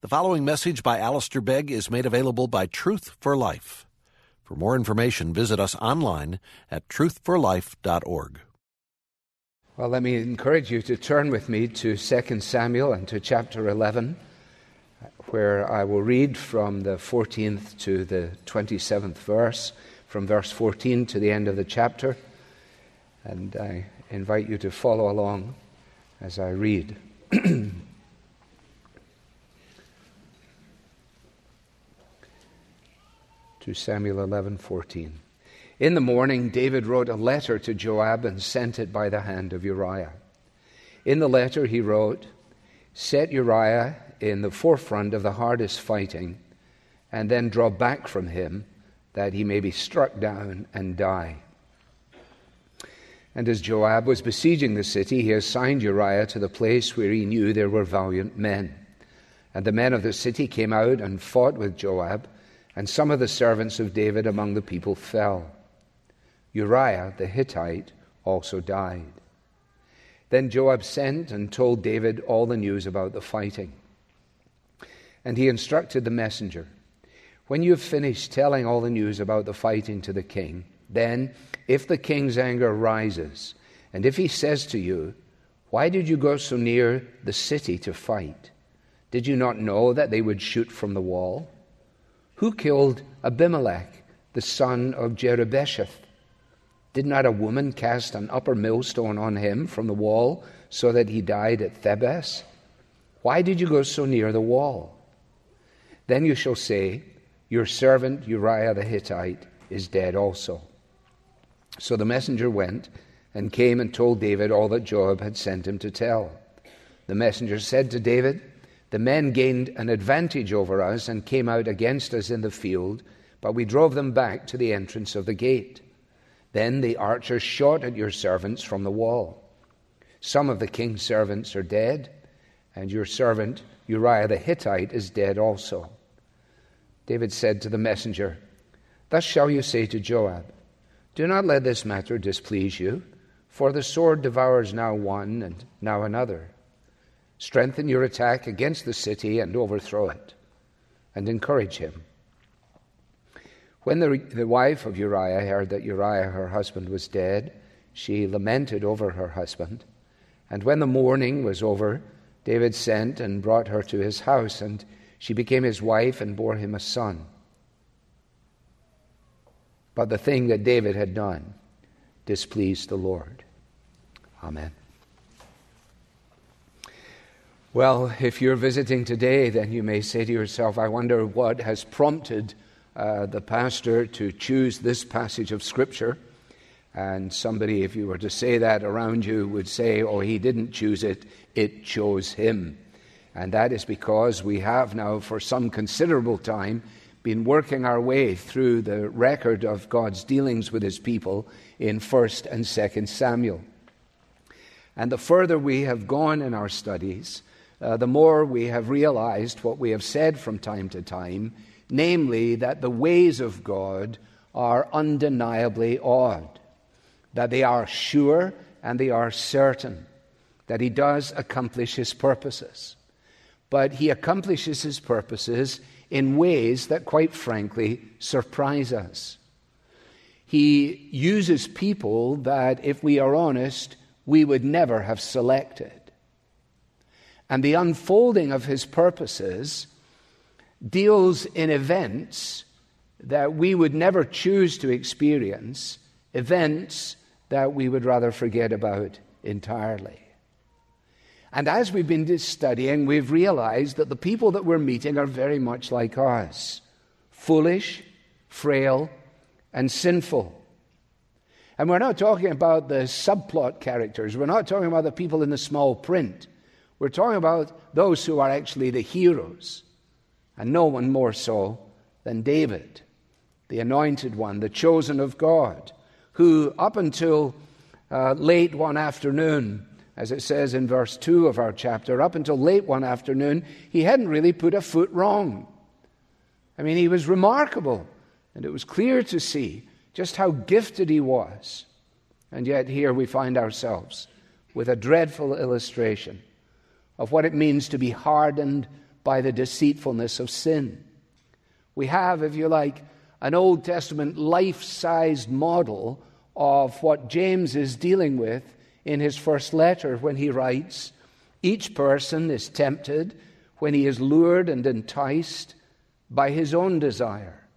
The following message by Alistair Begg is made available by Truth for Life. For more information, visit us online at truthforlife.org. Well, let me encourage you to turn with me to 2 Samuel and to chapter 11, where I will read from the 14th to the 27th verse, from verse 14 to the end of the chapter. And I invite you to follow along as I read. 2 Samuel 11:14. In the morning David wrote a letter to Joab and sent it by the hand of Uriah. In the letter he wrote, "Set Uriah in the forefront of the hardest fighting, and then draw back from him that he may be struck down and die." And as Joab was besieging the city, he assigned Uriah to the place where he knew there were valiant men. And the men of the city came out and fought with Joab and some of the servants of David among the people fell. Uriah the Hittite also died. Then Joab sent and told David all the news about the fighting. And he instructed the messenger When you have finished telling all the news about the fighting to the king, then, if the king's anger rises, and if he says to you, Why did you go so near the city to fight? Did you not know that they would shoot from the wall? Who killed Abimelech, the son of Jerubbesheth? Did not a woman cast an upper millstone on him from the wall so that he died at Thebez? Why did you go so near the wall? Then you shall say, Your servant Uriah the Hittite is dead also. So the messenger went and came and told David all that Joab had sent him to tell. The messenger said to David, the men gained an advantage over us and came out against us in the field, but we drove them back to the entrance of the gate. Then the archers shot at your servants from the wall. Some of the king's servants are dead, and your servant Uriah the Hittite is dead also. David said to the messenger, Thus shall you say to Joab, Do not let this matter displease you, for the sword devours now one and now another. Strengthen your attack against the city and overthrow it, and encourage him. When the, the wife of Uriah heard that Uriah, her husband, was dead, she lamented over her husband. And when the mourning was over, David sent and brought her to his house, and she became his wife and bore him a son. But the thing that David had done displeased the Lord. Amen. Well, if you're visiting today, then you may say to yourself, I wonder what has prompted uh, the pastor to choose this passage of Scripture. And somebody, if you were to say that around you, would say, Oh, he didn't choose it, it chose him. And that is because we have now, for some considerable time, been working our way through the record of God's dealings with his people in 1st and 2nd Samuel. And the further we have gone in our studies, uh, the more we have realized what we have said from time to time, namely that the ways of God are undeniably odd, that they are sure and they are certain, that He does accomplish His purposes. But He accomplishes His purposes in ways that, quite frankly, surprise us. He uses people that, if we are honest, we would never have selected. And the unfolding of his purposes deals in events that we would never choose to experience, events that we would rather forget about entirely. And as we've been studying, we've realized that the people that we're meeting are very much like us foolish, frail, and sinful. And we're not talking about the subplot characters, we're not talking about the people in the small print. We're talking about those who are actually the heroes, and no one more so than David, the anointed one, the chosen of God, who up until uh, late one afternoon, as it says in verse 2 of our chapter, up until late one afternoon, he hadn't really put a foot wrong. I mean, he was remarkable, and it was clear to see just how gifted he was. And yet, here we find ourselves with a dreadful illustration of what it means to be hardened by the deceitfulness of sin. We have, if you like, an Old Testament life sized model of what James is dealing with in his first letter when he writes Each person is tempted when he is lured and enticed by his own desire.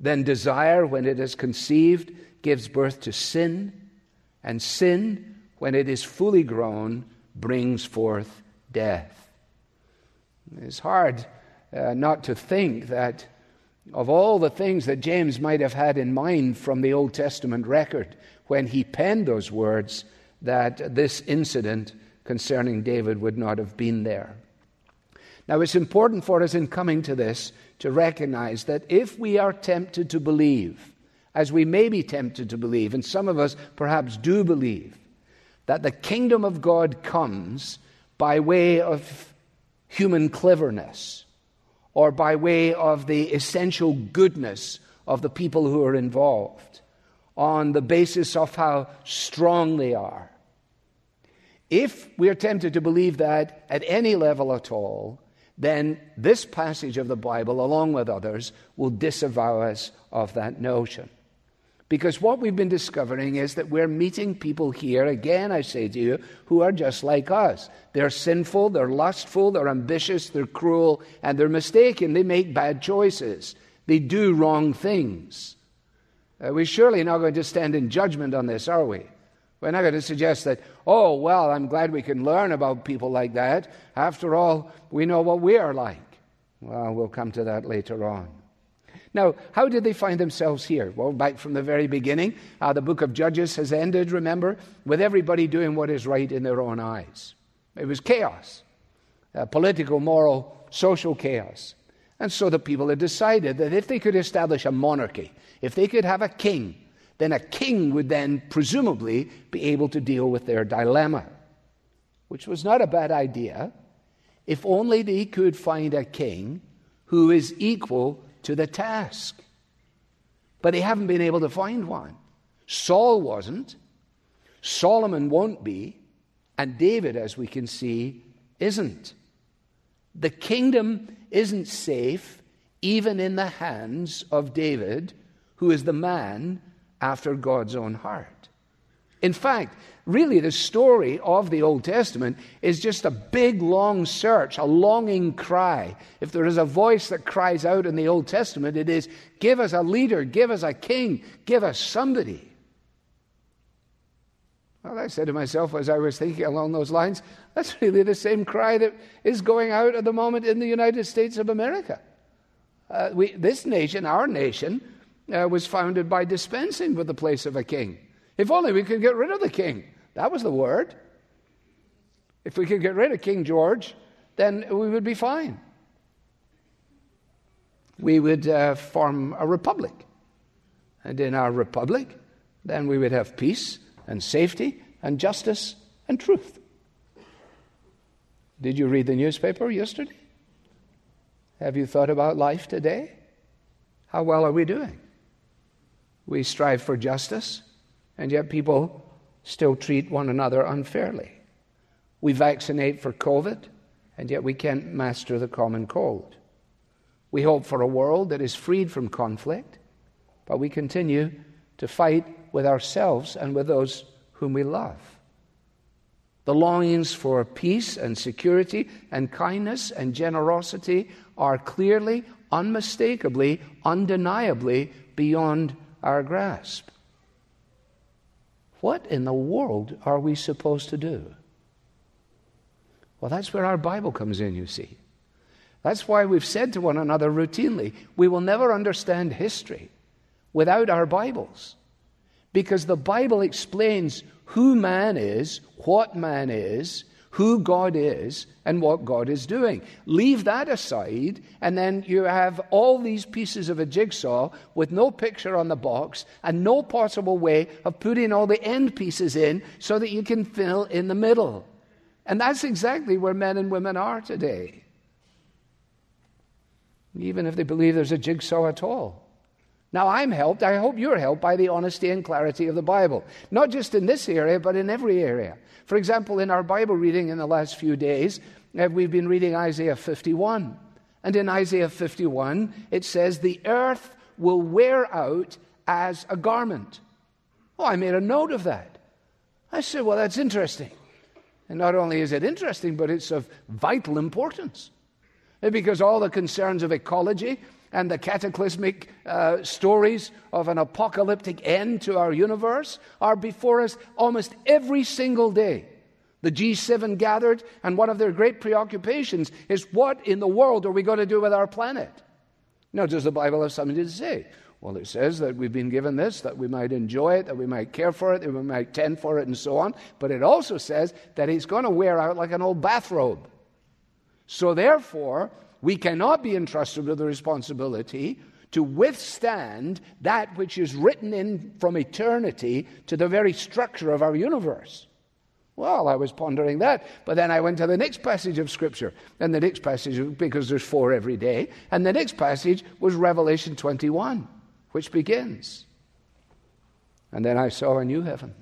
Then desire, when it is conceived, gives birth to sin, and sin, when it is fully grown, brings forth death. It's hard uh, not to think that of all the things that James might have had in mind from the Old Testament record when he penned those words, that this incident concerning David would not have been there. Now, it's important for us in coming to this to recognize that if we are tempted to believe, as we may be tempted to believe, and some of us perhaps do believe, that the kingdom of God comes by way of human cleverness or by way of the essential goodness of the people who are involved on the basis of how strong they are. If we are tempted to believe that at any level at all, then this passage of the Bible, along with others, will disavow us of that notion. Because what we've been discovering is that we're meeting people here, again, I say to you, who are just like us. They're sinful, they're lustful, they're ambitious, they're cruel, and they're mistaken. They make bad choices, they do wrong things. Uh, we're surely not going to stand in judgment on this, are we? We're not going to suggest that, oh, well, I'm glad we can learn about people like that. After all, we know what we are like. Well, we'll come to that later on. Now, how did they find themselves here? Well, back from the very beginning, uh, the book of Judges has ended, remember, with everybody doing what is right in their own eyes. It was chaos uh, political, moral, social chaos. And so the people had decided that if they could establish a monarchy, if they could have a king, then a king would then presumably be able to deal with their dilemma, which was not a bad idea if only they could find a king who is equal to the task. But they haven't been able to find one. Saul wasn't, Solomon won't be, and David, as we can see, isn't. The kingdom isn't safe even in the hands of David, who is the man after God's own heart. In fact, really, the story of the Old Testament is just a big, long search, a longing cry. If there is a voice that cries out in the Old Testament, it is give us a leader, give us a king, give us somebody. Well, I said to myself as I was thinking along those lines, that's really the same cry that is going out at the moment in the United States of America. Uh, we, this nation, our nation, uh, was founded by dispensing with the place of a king. If only we could get rid of the king. That was the word. If we could get rid of King George, then we would be fine. We would uh, form a republic. And in our republic, then we would have peace and safety and justice and truth. Did you read the newspaper yesterday? Have you thought about life today? How well are we doing? We strive for justice, and yet people still treat one another unfairly. We vaccinate for COVID, and yet we can't master the common cold. We hope for a world that is freed from conflict, but we continue to fight with ourselves and with those whom we love. The longings for peace and security and kindness and generosity are clearly, unmistakably, undeniably beyond our grasp. What in the world are we supposed to do? Well, that's where our Bible comes in, you see. That's why we've said to one another routinely we will never understand history without our Bibles. Because the Bible explains who man is, what man is, who God is and what God is doing. Leave that aside, and then you have all these pieces of a jigsaw with no picture on the box and no possible way of putting all the end pieces in so that you can fill in the middle. And that's exactly where men and women are today. Even if they believe there's a jigsaw at all. Now, I'm helped, I hope you're helped by the honesty and clarity of the Bible, not just in this area, but in every area. For example, in our Bible reading in the last few days, uh, we've been reading Isaiah 51. And in Isaiah 51, it says, The earth will wear out as a garment. Oh, I made a note of that. I said, Well, that's interesting. And not only is it interesting, but it's of vital importance. Because all the concerns of ecology and the cataclysmic uh, stories of an apocalyptic end to our universe are before us almost every single day. The G7 gathered, and one of their great preoccupations is what in the world are we going to do with our planet? Now, does the Bible have something to say? Well, it says that we've been given this, that we might enjoy it, that we might care for it, that we might tend for it, and so on. But it also says that it's going to wear out like an old bathrobe. So, therefore, we cannot be entrusted with the responsibility to withstand that which is written in from eternity to the very structure of our universe. Well, I was pondering that, but then I went to the next passage of Scripture, and the next passage, because there's four every day, and the next passage was Revelation 21, which begins. And then I saw a new heaven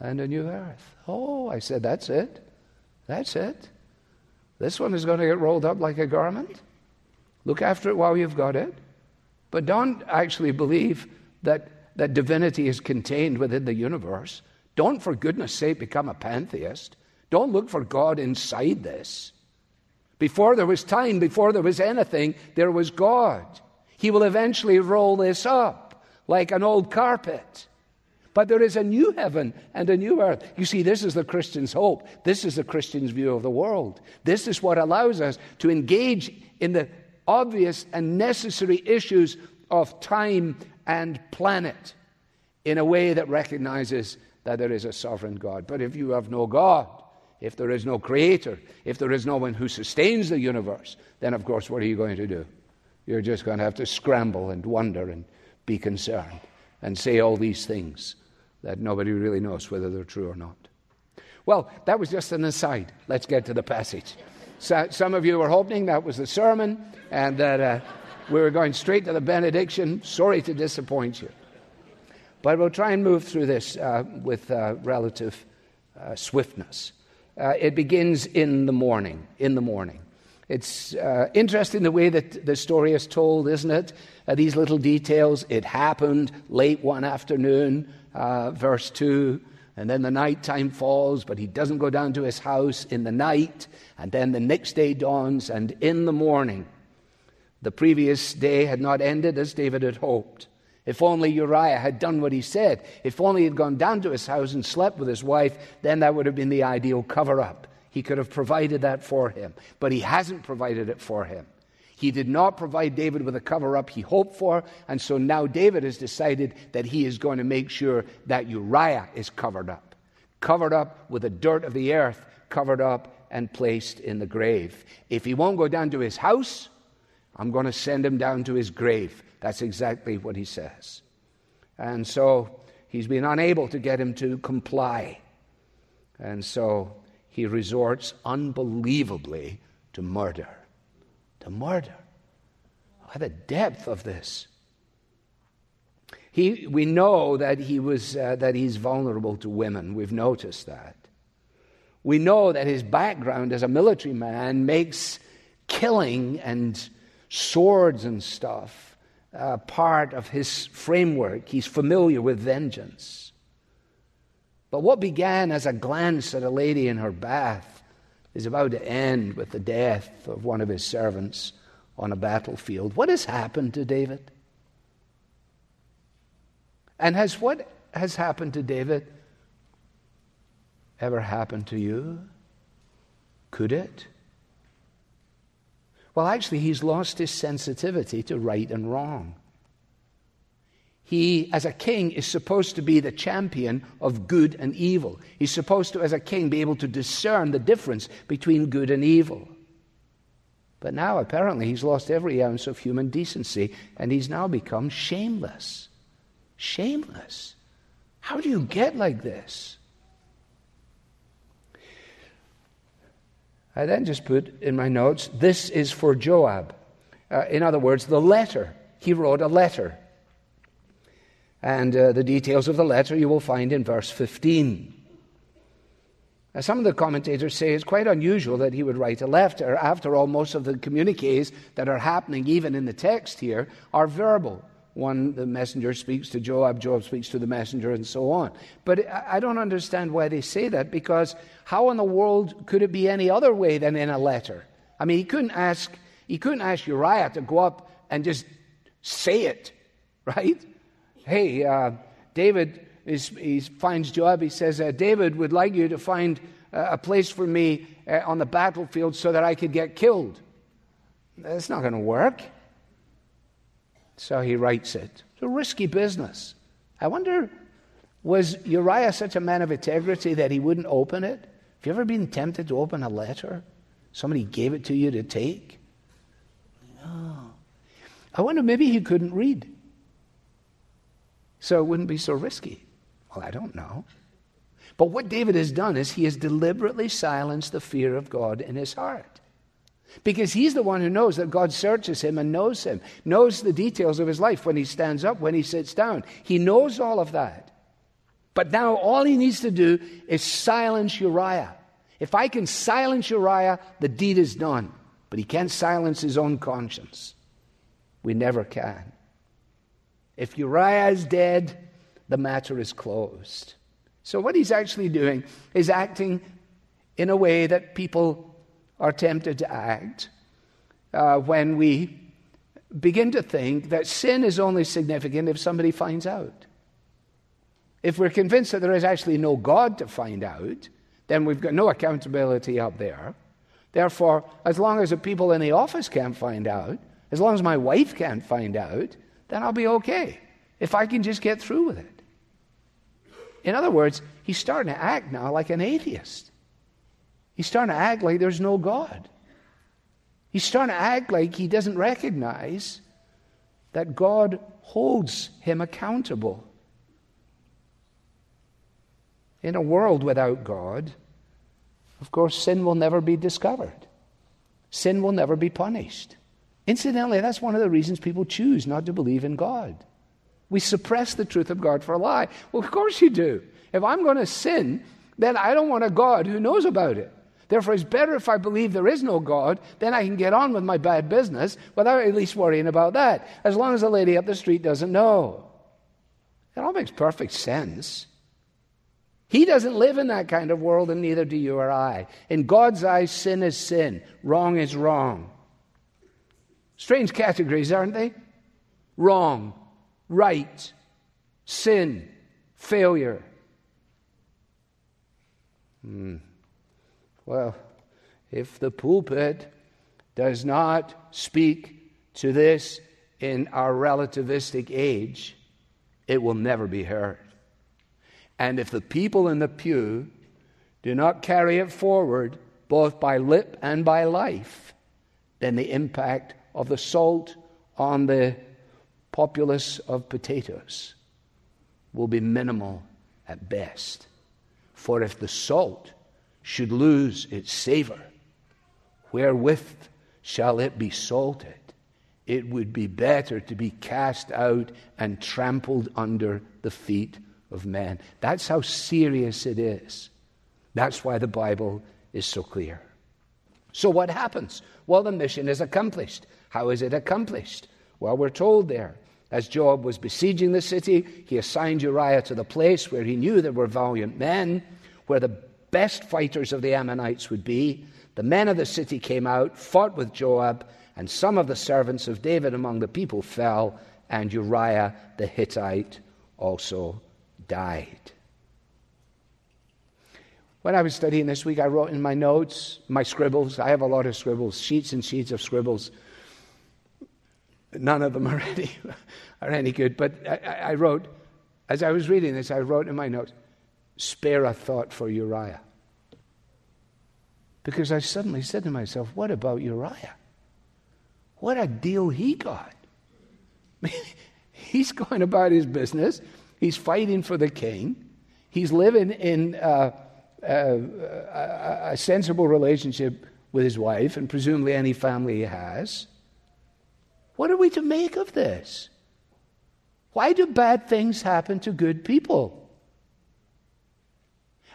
and a new earth. Oh, I said, that's it. That's it. This one is going to get rolled up like a garment. Look after it while you've got it. But don't actually believe that, that divinity is contained within the universe. Don't, for goodness sake, become a pantheist. Don't look for God inside this. Before there was time, before there was anything, there was God. He will eventually roll this up like an old carpet. But there is a new heaven and a new earth. You see, this is the Christian's hope. This is the Christian's view of the world. This is what allows us to engage in the obvious and necessary issues of time and planet in a way that recognizes that there is a sovereign God. But if you have no God, if there is no creator, if there is no one who sustains the universe, then of course, what are you going to do? You're just going to have to scramble and wonder and be concerned and say all these things that nobody really knows whether they're true or not. Well, that was just an aside. Let's get to the passage. So, some of you were hoping that was the sermon and that uh, we were going straight to the benediction. Sorry to disappoint you. But we'll try and move through this uh, with uh, relative uh, swiftness. Uh, it begins in the morning. In the morning. It's uh, interesting the way that the story is told, isn't it? Uh, these little details. It happened late one afternoon, verse 2. And then the night time falls, but he doesn't go down to his house in the night. And then the next day dawns, and in the morning, the previous day had not ended as David had hoped. If only Uriah had done what he said, if only he had gone down to his house and slept with his wife, then that would have been the ideal cover up. He could have provided that for him, but he hasn't provided it for him. He did not provide David with a cover up he hoped for, and so now David has decided that he is going to make sure that Uriah is covered up. Covered up with the dirt of the earth, covered up and placed in the grave. If he won't go down to his house, I'm going to send him down to his grave. That's exactly what he says. And so he's been unable to get him to comply. And so he resorts unbelievably to murder. To murder. Oh, the depth of this. He, we know that, he was, uh, that he's vulnerable to women. We've noticed that. We know that his background as a military man makes killing and swords and stuff uh, part of his framework. He's familiar with vengeance. But what began as a glance at a lady in her bath is about to end with the death of one of his servants on a battlefield. What has happened to David? And has what has happened to David ever happened to you? Could it? Well, actually, he's lost his sensitivity to right and wrong. He, as a king, is supposed to be the champion of good and evil. He's supposed to, as a king, be able to discern the difference between good and evil. But now, apparently, he's lost every ounce of human decency and he's now become shameless. Shameless. How do you get like this? I then just put in my notes, this is for Joab. Uh, in other words, the letter. He wrote a letter. And uh, the details of the letter you will find in verse 15. Now, some of the commentators say it's quite unusual that he would write a letter. After all, most of the communiques that are happening, even in the text here, are verbal. One, the messenger speaks to Joab, Joab speaks to the messenger, and so on. But I don't understand why they say that because how in the world could it be any other way than in a letter? I mean, he couldn't ask, he couldn't ask Uriah to go up and just say it, right? Hey, uh, David is, he finds Joab. He says, uh, David would like you to find uh, a place for me uh, on the battlefield so that I could get killed. That's not going to work. So he writes it. It's a risky business. I wonder, was Uriah such a man of integrity that he wouldn't open it? Have you ever been tempted to open a letter? Somebody gave it to you to take? No. I wonder, maybe he couldn't read. So it wouldn't be so risky. Well, I don't know. But what David has done is he has deliberately silenced the fear of God in his heart. Because he's the one who knows that God searches him and knows him, knows the details of his life when he stands up, when he sits down. He knows all of that. But now all he needs to do is silence Uriah. If I can silence Uriah, the deed is done. But he can't silence his own conscience. We never can. If Uriah is dead, the matter is closed. So, what he's actually doing is acting in a way that people are tempted to act uh, when we begin to think that sin is only significant if somebody finds out. If we're convinced that there is actually no God to find out, then we've got no accountability up there. Therefore, as long as the people in the office can't find out, as long as my wife can't find out, then I'll be okay if I can just get through with it. In other words, he's starting to act now like an atheist. He's starting to act like there's no God. He's starting to act like he doesn't recognize that God holds him accountable. In a world without God, of course, sin will never be discovered. Sin will never be punished. Incidentally, that's one of the reasons people choose not to believe in God. We suppress the truth of God for a lie. Well, of course you do. If I'm going to sin, then I don't want a God who knows about it. Therefore, it's better if I believe there is no God, then I can get on with my bad business without at least worrying about that, as long as the lady up the street doesn't know. It all makes perfect sense. He doesn't live in that kind of world, and neither do you or I. In God's eyes, sin is sin, wrong is wrong. Strange categories, aren't they? Wrong, right, sin, failure. Hmm. Well, if the pulpit does not speak to this in our relativistic age, it will never be heard. And if the people in the pew do not carry it forward, both by lip and by life, then the impact of the salt on the populace of potatoes will be minimal at best. For if the salt should lose its savor, wherewith shall it be salted? It would be better to be cast out and trampled under the feet of men. That's how serious it is. That's why the Bible is so clear. So, what happens? Well, the mission is accomplished. How is it accomplished? Well, we're told there as Joab was besieging the city, he assigned Uriah to the place where he knew there were valiant men, where the best fighters of the Ammonites would be. The men of the city came out, fought with Joab, and some of the servants of David among the people fell, and Uriah the Hittite also died. When I was studying this week, I wrote in my notes, my scribbles, I have a lot of scribbles, sheets and sheets of scribbles. None of them are any, are any good. But I, I wrote, as I was reading this, I wrote in my notes, spare a thought for Uriah. Because I suddenly said to myself, what about Uriah? What a deal he got. He's going about his business, he's fighting for the king, he's living in uh, a, a sensible relationship with his wife and presumably any family he has. What are we to make of this? Why do bad things happen to good people?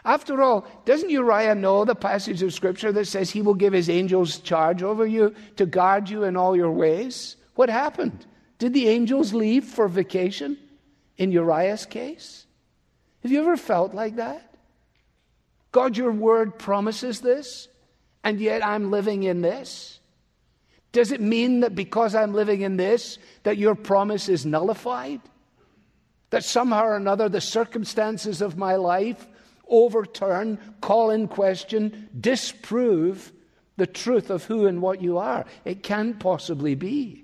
After all, doesn't Uriah know the passage of Scripture that says he will give his angels charge over you to guard you in all your ways? What happened? Did the angels leave for vacation in Uriah's case? Have you ever felt like that? God, your word promises this, and yet I'm living in this. Does it mean that because I'm living in this, that your promise is nullified? That somehow or another the circumstances of my life overturn, call in question, disprove the truth of who and what you are? It can't possibly be.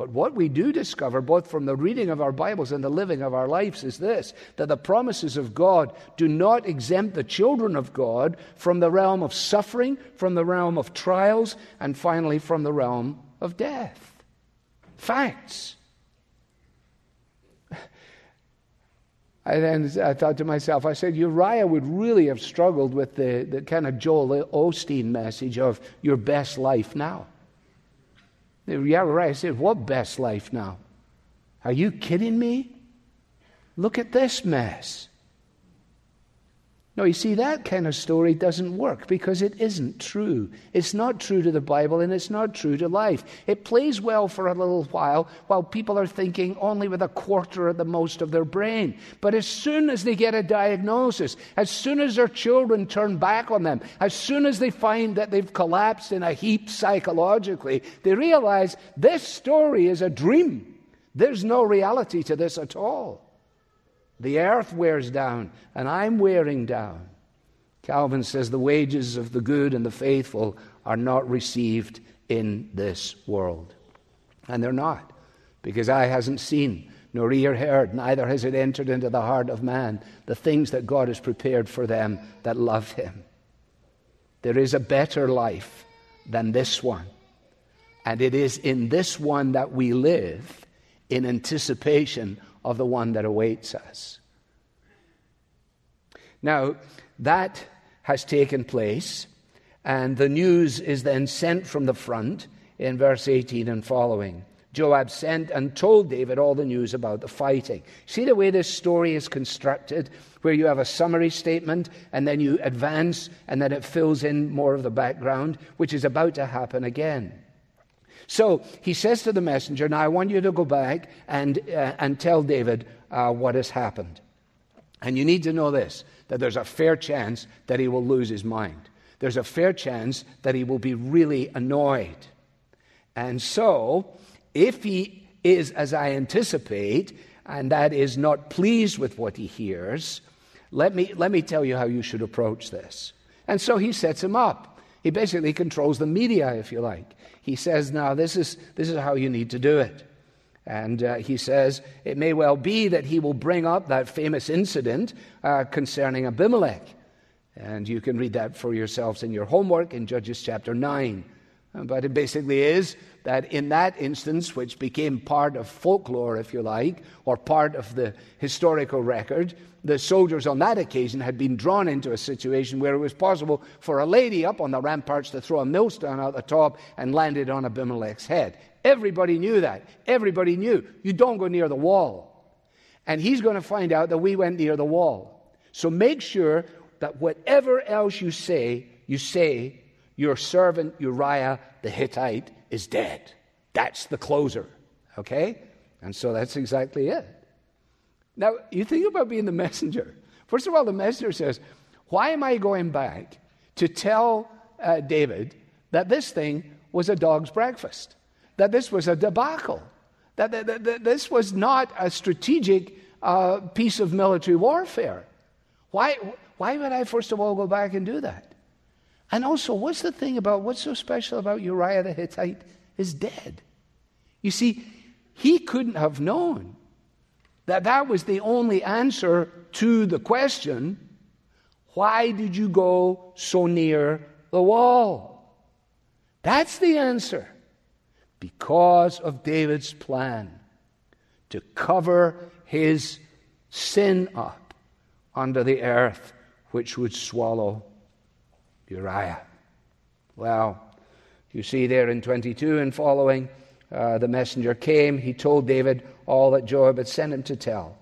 But what we do discover, both from the reading of our Bibles and the living of our lives, is this that the promises of God do not exempt the children of God from the realm of suffering, from the realm of trials, and finally from the realm of death. Facts. I then I thought to myself, I said, Uriah would really have struggled with the, the kind of Joel Osteen message of your best life now. I said, What best life now? Are you kidding me? Look at this mess. No, you see, that kind of story doesn't work because it isn't true. It's not true to the Bible and it's not true to life. It plays well for a little while while people are thinking only with a quarter at the most of their brain. But as soon as they get a diagnosis, as soon as their children turn back on them, as soon as they find that they've collapsed in a heap psychologically, they realize this story is a dream. There's no reality to this at all. The earth wears down, and I'm wearing down. Calvin says the wages of the good and the faithful are not received in this world. And they're not, because eye hasn't seen, nor ear heard, neither has it entered into the heart of man the things that God has prepared for them that love him. There is a better life than this one. And it is in this one that we live in anticipation of the one that awaits us. Now, that has taken place, and the news is then sent from the front in verse 18 and following. Joab sent and told David all the news about the fighting. See the way this story is constructed, where you have a summary statement and then you advance and then it fills in more of the background, which is about to happen again. So he says to the messenger, Now I want you to go back and, uh, and tell David uh, what has happened. And you need to know this that there's a fair chance that he will lose his mind. There's a fair chance that he will be really annoyed. And so, if he is as I anticipate, and that is not pleased with what he hears, let me, let me tell you how you should approach this. And so he sets him up. He basically controls the media, if you like. He says, Now, this is, this is how you need to do it. And uh, he says, It may well be that he will bring up that famous incident uh, concerning Abimelech. And you can read that for yourselves in your homework in Judges chapter 9. Uh, but it basically is that in that instance, which became part of folklore, if you like, or part of the historical record, the soldiers on that occasion had been drawn into a situation where it was possible for a lady up on the ramparts to throw a millstone out the top and land it on Abimelech's head. Everybody knew that. Everybody knew. You don't go near the wall. And he's going to find out that we went near the wall. So make sure that whatever else you say, you say, your servant Uriah the Hittite is dead. That's the closer. Okay? And so that's exactly it. Now, you think about being the messenger. First of all, the messenger says, Why am I going back to tell uh, David that this thing was a dog's breakfast? that this was a debacle, that, that, that, this was not a strategic uh, piece of military warfare. Why, why would I, first of all, go back and do that? And also, what's the thing about what's so special about Uriah the Hittite is dead? You see, he couldn't have known that that was the only answer to the question why did you go so near the wall? That's the answer because of David's plan to cover his sin up under the earth which would swallow Uriah. Well, you see there in 22 and following, uh, the messenger came. He told David all that Joab had sent him to tell.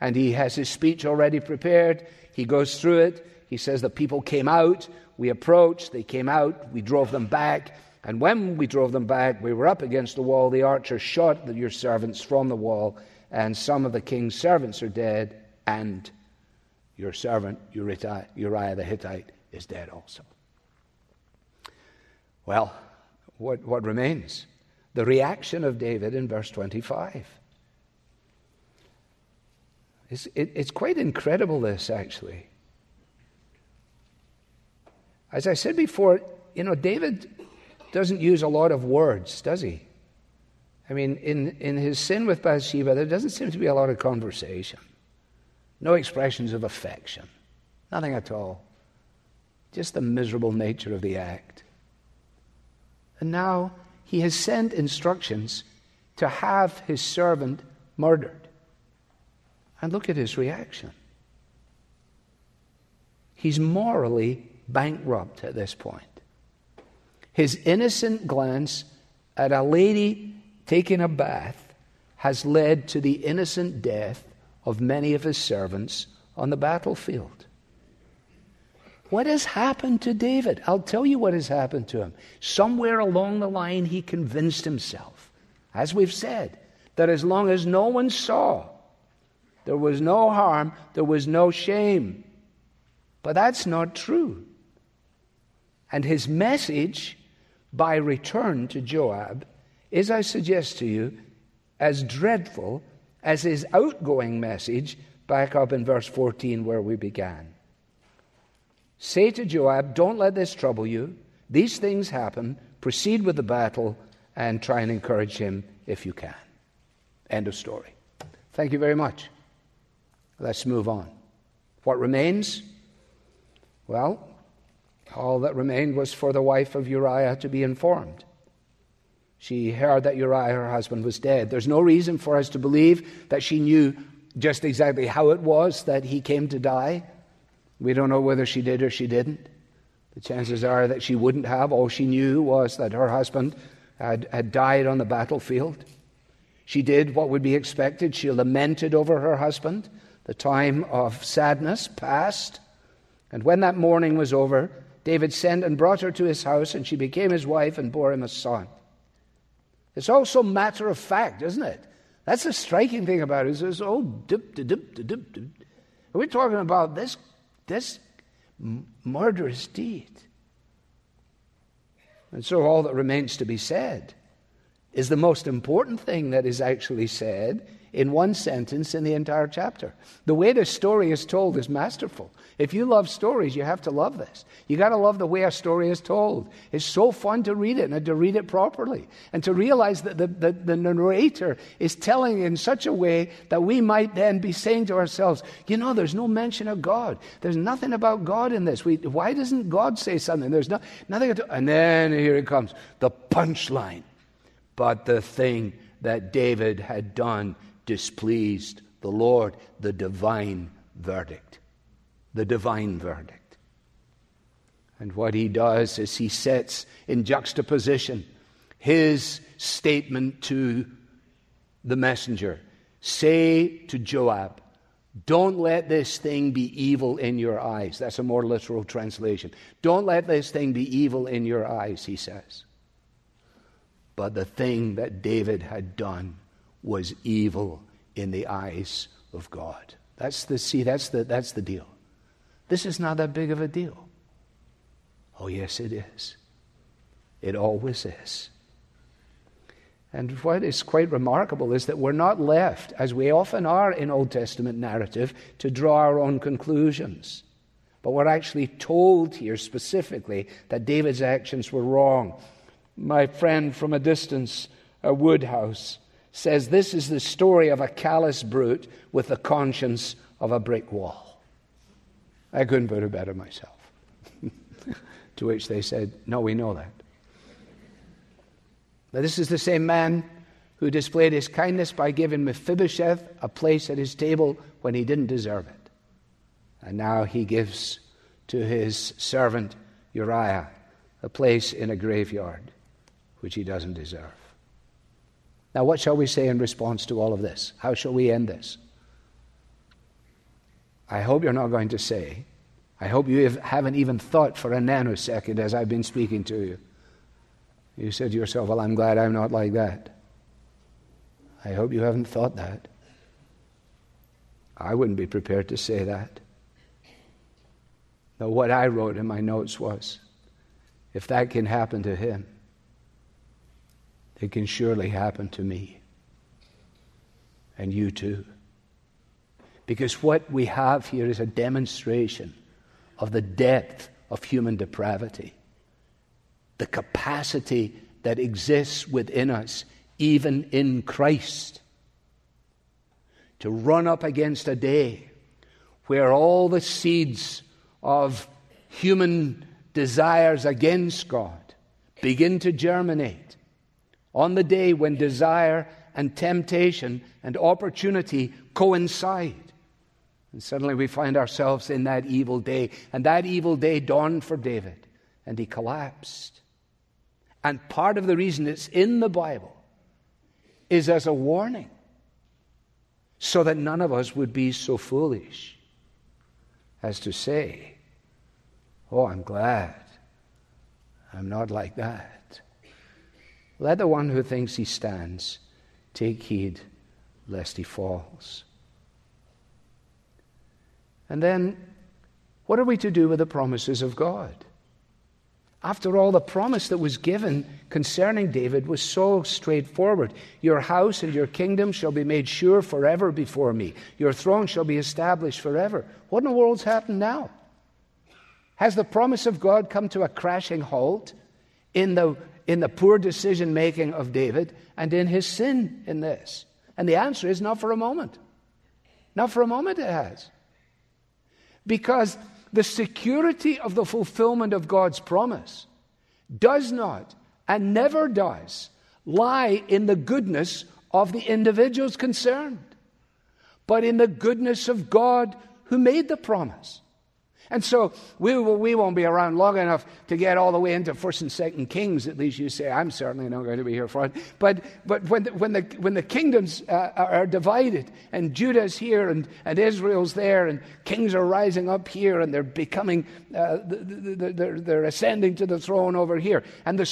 and he has his speech already prepared. He goes through it. He says the people came out. We approached. They came out. We drove them back. And when we drove them back, we were up against the wall. The archer shot your servants from the wall, and some of the king's servants are dead, and your servant Uriah, Uriah the Hittite is dead also. Well, what, what remains? The reaction of David in verse 25. It's, it, it's quite incredible, this, actually. As I said before, you know, David doesn't use a lot of words, does he? I mean, in, in his sin with Bathsheba, there doesn't seem to be a lot of conversation, no expressions of affection, nothing at all. Just the miserable nature of the act. And now he has sent instructions to have his servant murdered. And look at his reaction. He's morally bankrupt at this point. His innocent glance at a lady taking a bath has led to the innocent death of many of his servants on the battlefield. What has happened to David? I'll tell you what has happened to him. Somewhere along the line, he convinced himself, as we've said, that as long as no one saw, there was no harm, there was no shame. But that's not true. And his message by return to Joab is, I suggest to you, as dreadful as his outgoing message back up in verse 14 where we began. Say to Joab, Don't let this trouble you. These things happen. Proceed with the battle and try and encourage him if you can. End of story. Thank you very much. Let's move on. What remains? Well, all that remained was for the wife of Uriah to be informed. She heard that Uriah, her husband, was dead. There's no reason for us to believe that she knew just exactly how it was that he came to die. We don't know whether she did or she didn't. The chances are that she wouldn't have. All she knew was that her husband had, had died on the battlefield. She did what would be expected. She lamented over her husband. The time of sadness passed. And when that mourning was over, David sent and brought her to his house, and she became his wife and bore him a son. It's also matter of fact, isn't it? That's the striking thing about it. It's oh, dip, dip, dip, dip, dip. We're talking about this, this murderous deed. And so all that remains to be said is the most important thing that is actually said in one sentence in the entire chapter. The way the story is told is masterful. If you love stories, you have to love this. You got to love the way a story is told. It's so fun to read it and to read it properly and to realize that the, the, the narrator is telling in such a way that we might then be saying to ourselves, you know, there's no mention of God. There's nothing about God in this. We, why doesn't God say something? There's no, nothing. To, and then here it comes the punchline. But the thing that David had done displeased the Lord, the divine verdict. The divine verdict. And what he does is he sets in juxtaposition his statement to the messenger Say to Joab, don't let this thing be evil in your eyes. That's a more literal translation. Don't let this thing be evil in your eyes, he says. But the thing that David had done was evil in the eyes of God. That's the see, that's the that's the deal. This is not that big of a deal. Oh yes it is. It always is. And what is quite remarkable is that we're not left, as we often are in Old Testament narrative, to draw our own conclusions. But we're actually told here specifically that David's actions were wrong. My friend from a distance, a Woodhouse, says this is the story of a callous brute with the conscience of a brick wall. I couldn't put it better myself. to which they said, No, we know that. Now, this is the same man who displayed his kindness by giving Mephibosheth a place at his table when he didn't deserve it. And now he gives to his servant Uriah a place in a graveyard which he doesn't deserve. Now, what shall we say in response to all of this? How shall we end this? I hope you're not going to say, I hope you haven't even thought for a nanosecond as I've been speaking to you. You said to yourself, Well, I'm glad I'm not like that. I hope you haven't thought that. I wouldn't be prepared to say that. But what I wrote in my notes was if that can happen to him, it can surely happen to me. And you too. Because what we have here is a demonstration of the depth of human depravity, the capacity that exists within us, even in Christ, to run up against a day where all the seeds of human desires against God begin to germinate. On the day when desire and temptation and opportunity coincide. And suddenly we find ourselves in that evil day. And that evil day dawned for David, and he collapsed. And part of the reason it's in the Bible is as a warning, so that none of us would be so foolish as to say, Oh, I'm glad I'm not like that. Let the one who thinks he stands take heed lest he falls. And then, what are we to do with the promises of God? After all, the promise that was given concerning David was so straightforward. Your house and your kingdom shall be made sure forever before me. Your throne shall be established forever. What in the world's happened now? Has the promise of God come to a crashing halt in the, in the poor decision making of David and in his sin in this? And the answer is not for a moment. Not for a moment it has. Because the security of the fulfillment of God's promise does not and never does lie in the goodness of the individuals concerned, but in the goodness of God who made the promise. And so we, will, we won't be around long enough to get all the way into First and Second Kings. At least you say I'm certainly not going to be here for it. But but when the, when the when the kingdoms uh, are divided and Judah's here and, and Israel's there and kings are rising up here and they're becoming uh, they're, they're ascending to the throne over here and the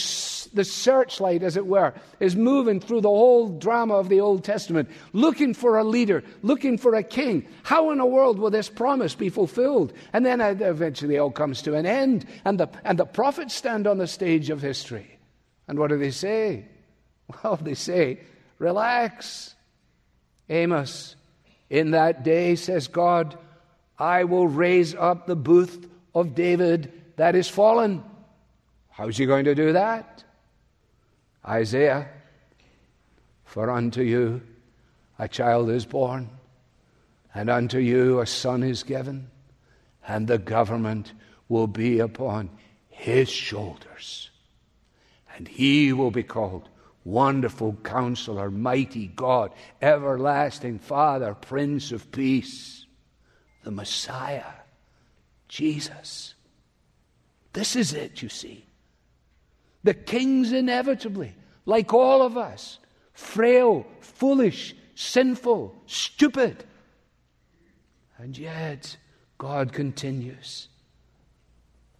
the searchlight, as it were, is moving through the whole drama of the Old Testament, looking for a leader, looking for a king. How in the world will this promise be fulfilled? And then eventually all comes to an end, and the, and the prophets stand on the stage of history. And what do they say? Well, they say, relax. Amos, in that day, says God, I will raise up the booth of David that is fallen. How's he going to do that? Isaiah, for unto you a child is born, and unto you a son is given, and the government will be upon his shoulders. And he will be called Wonderful Counselor, Mighty God, Everlasting Father, Prince of Peace, the Messiah, Jesus. This is it, you see. The king's inevitably, like all of us, frail, foolish, sinful, stupid. And yet, God continues.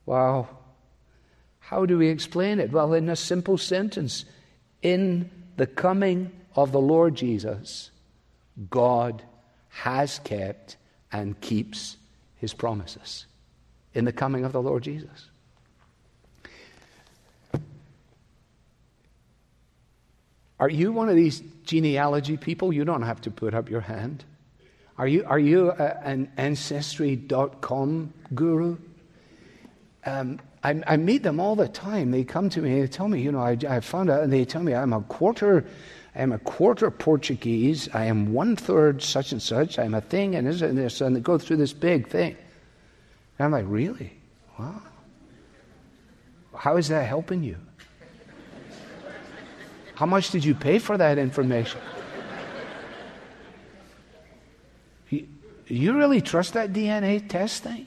Wow. How do we explain it? Well, in a simple sentence In the coming of the Lord Jesus, God has kept and keeps his promises. In the coming of the Lord Jesus. Are you one of these genealogy people? You don't have to put up your hand. Are you, are you a, an Ancestry.com guru? Um, I, I, meet them all the time. They come to me and they tell me, you know, I, I found out, and they tell me I'm a quarter, I am a quarter Portuguese. I am one third such and such. I'm a thing and this and this, and they go through this big thing. And I'm like, really? Wow. How is that helping you? How much did you pay for that information? You, really trust that DNA test thing?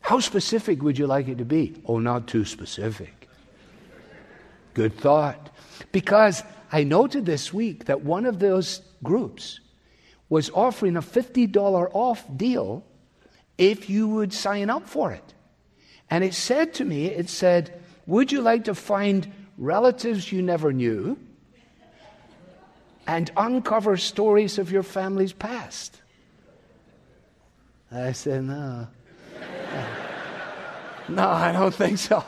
How specific would you like it to be? Oh, not too specific. Good thought. Because I noted this week that one of those groups was offering a $50 off deal if you would sign up for it. And it said to me, it said, Would you like to find relatives you never knew and uncover stories of your family's past? I said, No. no, I don't think so.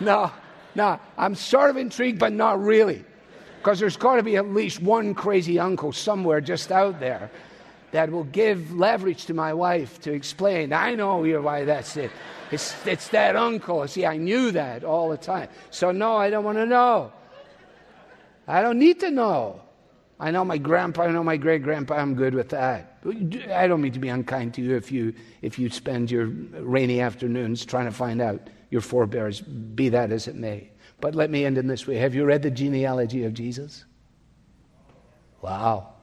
No, no. I'm sort of intrigued, but not really. Because there's got to be at least one crazy uncle somewhere just out there that will give leverage to my wife to explain. I know why that's it. It's, it's that uncle. See, I knew that all the time. So, no, I don't want to know. I don't need to know. I know my grandpa, I know my great grandpa, I'm good with that. I don't mean to be unkind to you if you, if you spend your rainy afternoons trying to find out your forebears, be that as it may. But let me end in this way. Have you read the genealogy of Jesus? Wow.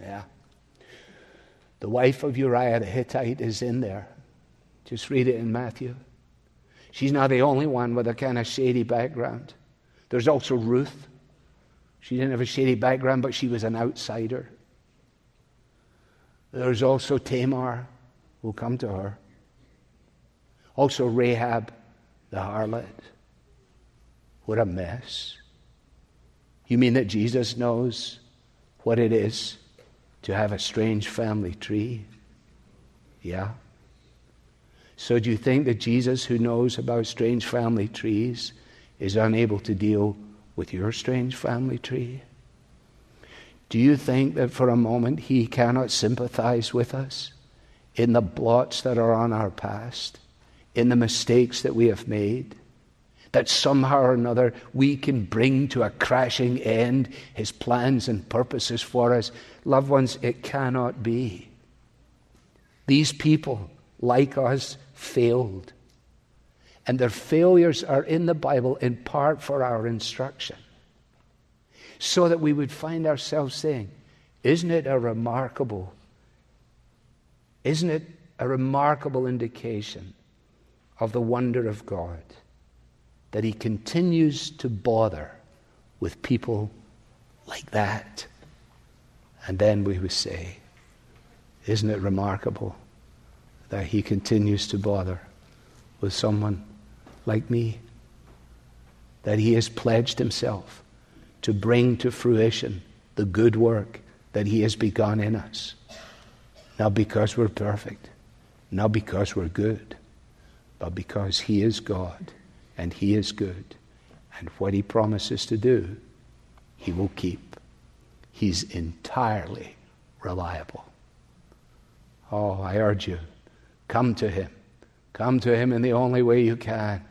Yeah. The wife of Uriah the Hittite is in there. Just read it in Matthew. She's not the only one with a kind of shady background. There's also Ruth. She didn't have a shady background, but she was an outsider. There's also Tamar. We'll come to her. Also Rahab the harlot. What a mess. You mean that Jesus knows what it is to have a strange family tree? Yeah. So do you think that Jesus, who knows about strange family trees, is unable to deal with your strange family tree? Do you think that for a moment he cannot sympathize with us in the blots that are on our past, in the mistakes that we have made? that somehow or another we can bring to a crashing end his plans and purposes for us. Loved ones, it cannot be. These people, like us, failed. And their failures are in the Bible in part for our instruction. So that we would find ourselves saying, Isn't it a remarkable, isn't it a remarkable indication of the wonder of God? that he continues to bother with people like that. And then we would say, Isn't it remarkable that he continues to bother with someone like me? That he has pledged himself to bring to fruition the good work that he has begun in us. Not because we're perfect, not because we're good, but because he is God and He is good. And what He promises to do, He will keep. He's entirely reliable. Oh, I urge you, come to Him. Come to Him in the only way you can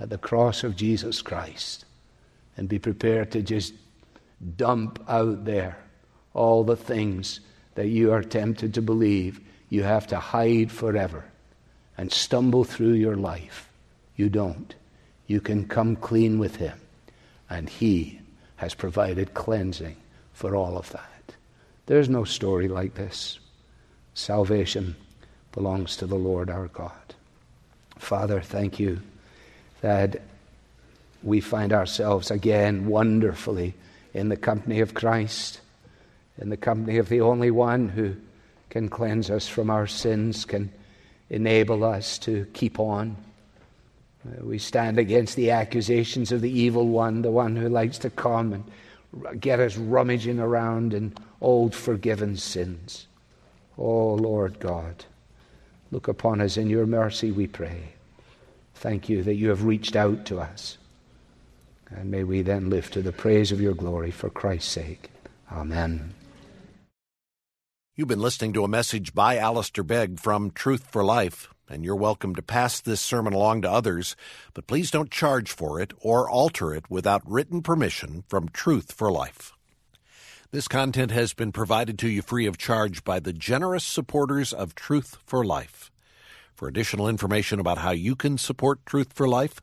at the cross of Jesus Christ and be prepared to just dump out there all the things that you are tempted to believe you have to hide forever and stumble through your life. You don't you can come clean with Him. And He has provided cleansing for all of that. There's no story like this. Salvation belongs to the Lord our God. Father, thank you that we find ourselves again wonderfully in the company of Christ, in the company of the only one who can cleanse us from our sins, can enable us to keep on uh, we stand against the accusations of the evil one, the one who likes to come and get us rummaging around in old forgiven sins. Oh, Lord God, look upon us in your mercy, we pray. Thank you that you have reached out to us. And may we then live to the praise of your glory for Christ's sake. Amen. You've been listening to a message by Alistair Begg from Truth for Life and you're welcome to pass this sermon along to others, but please don't charge for it or alter it without written permission from Truth for Life. This content has been provided to you free of charge by the generous supporters of Truth for Life. For additional information about how you can support Truth for Life,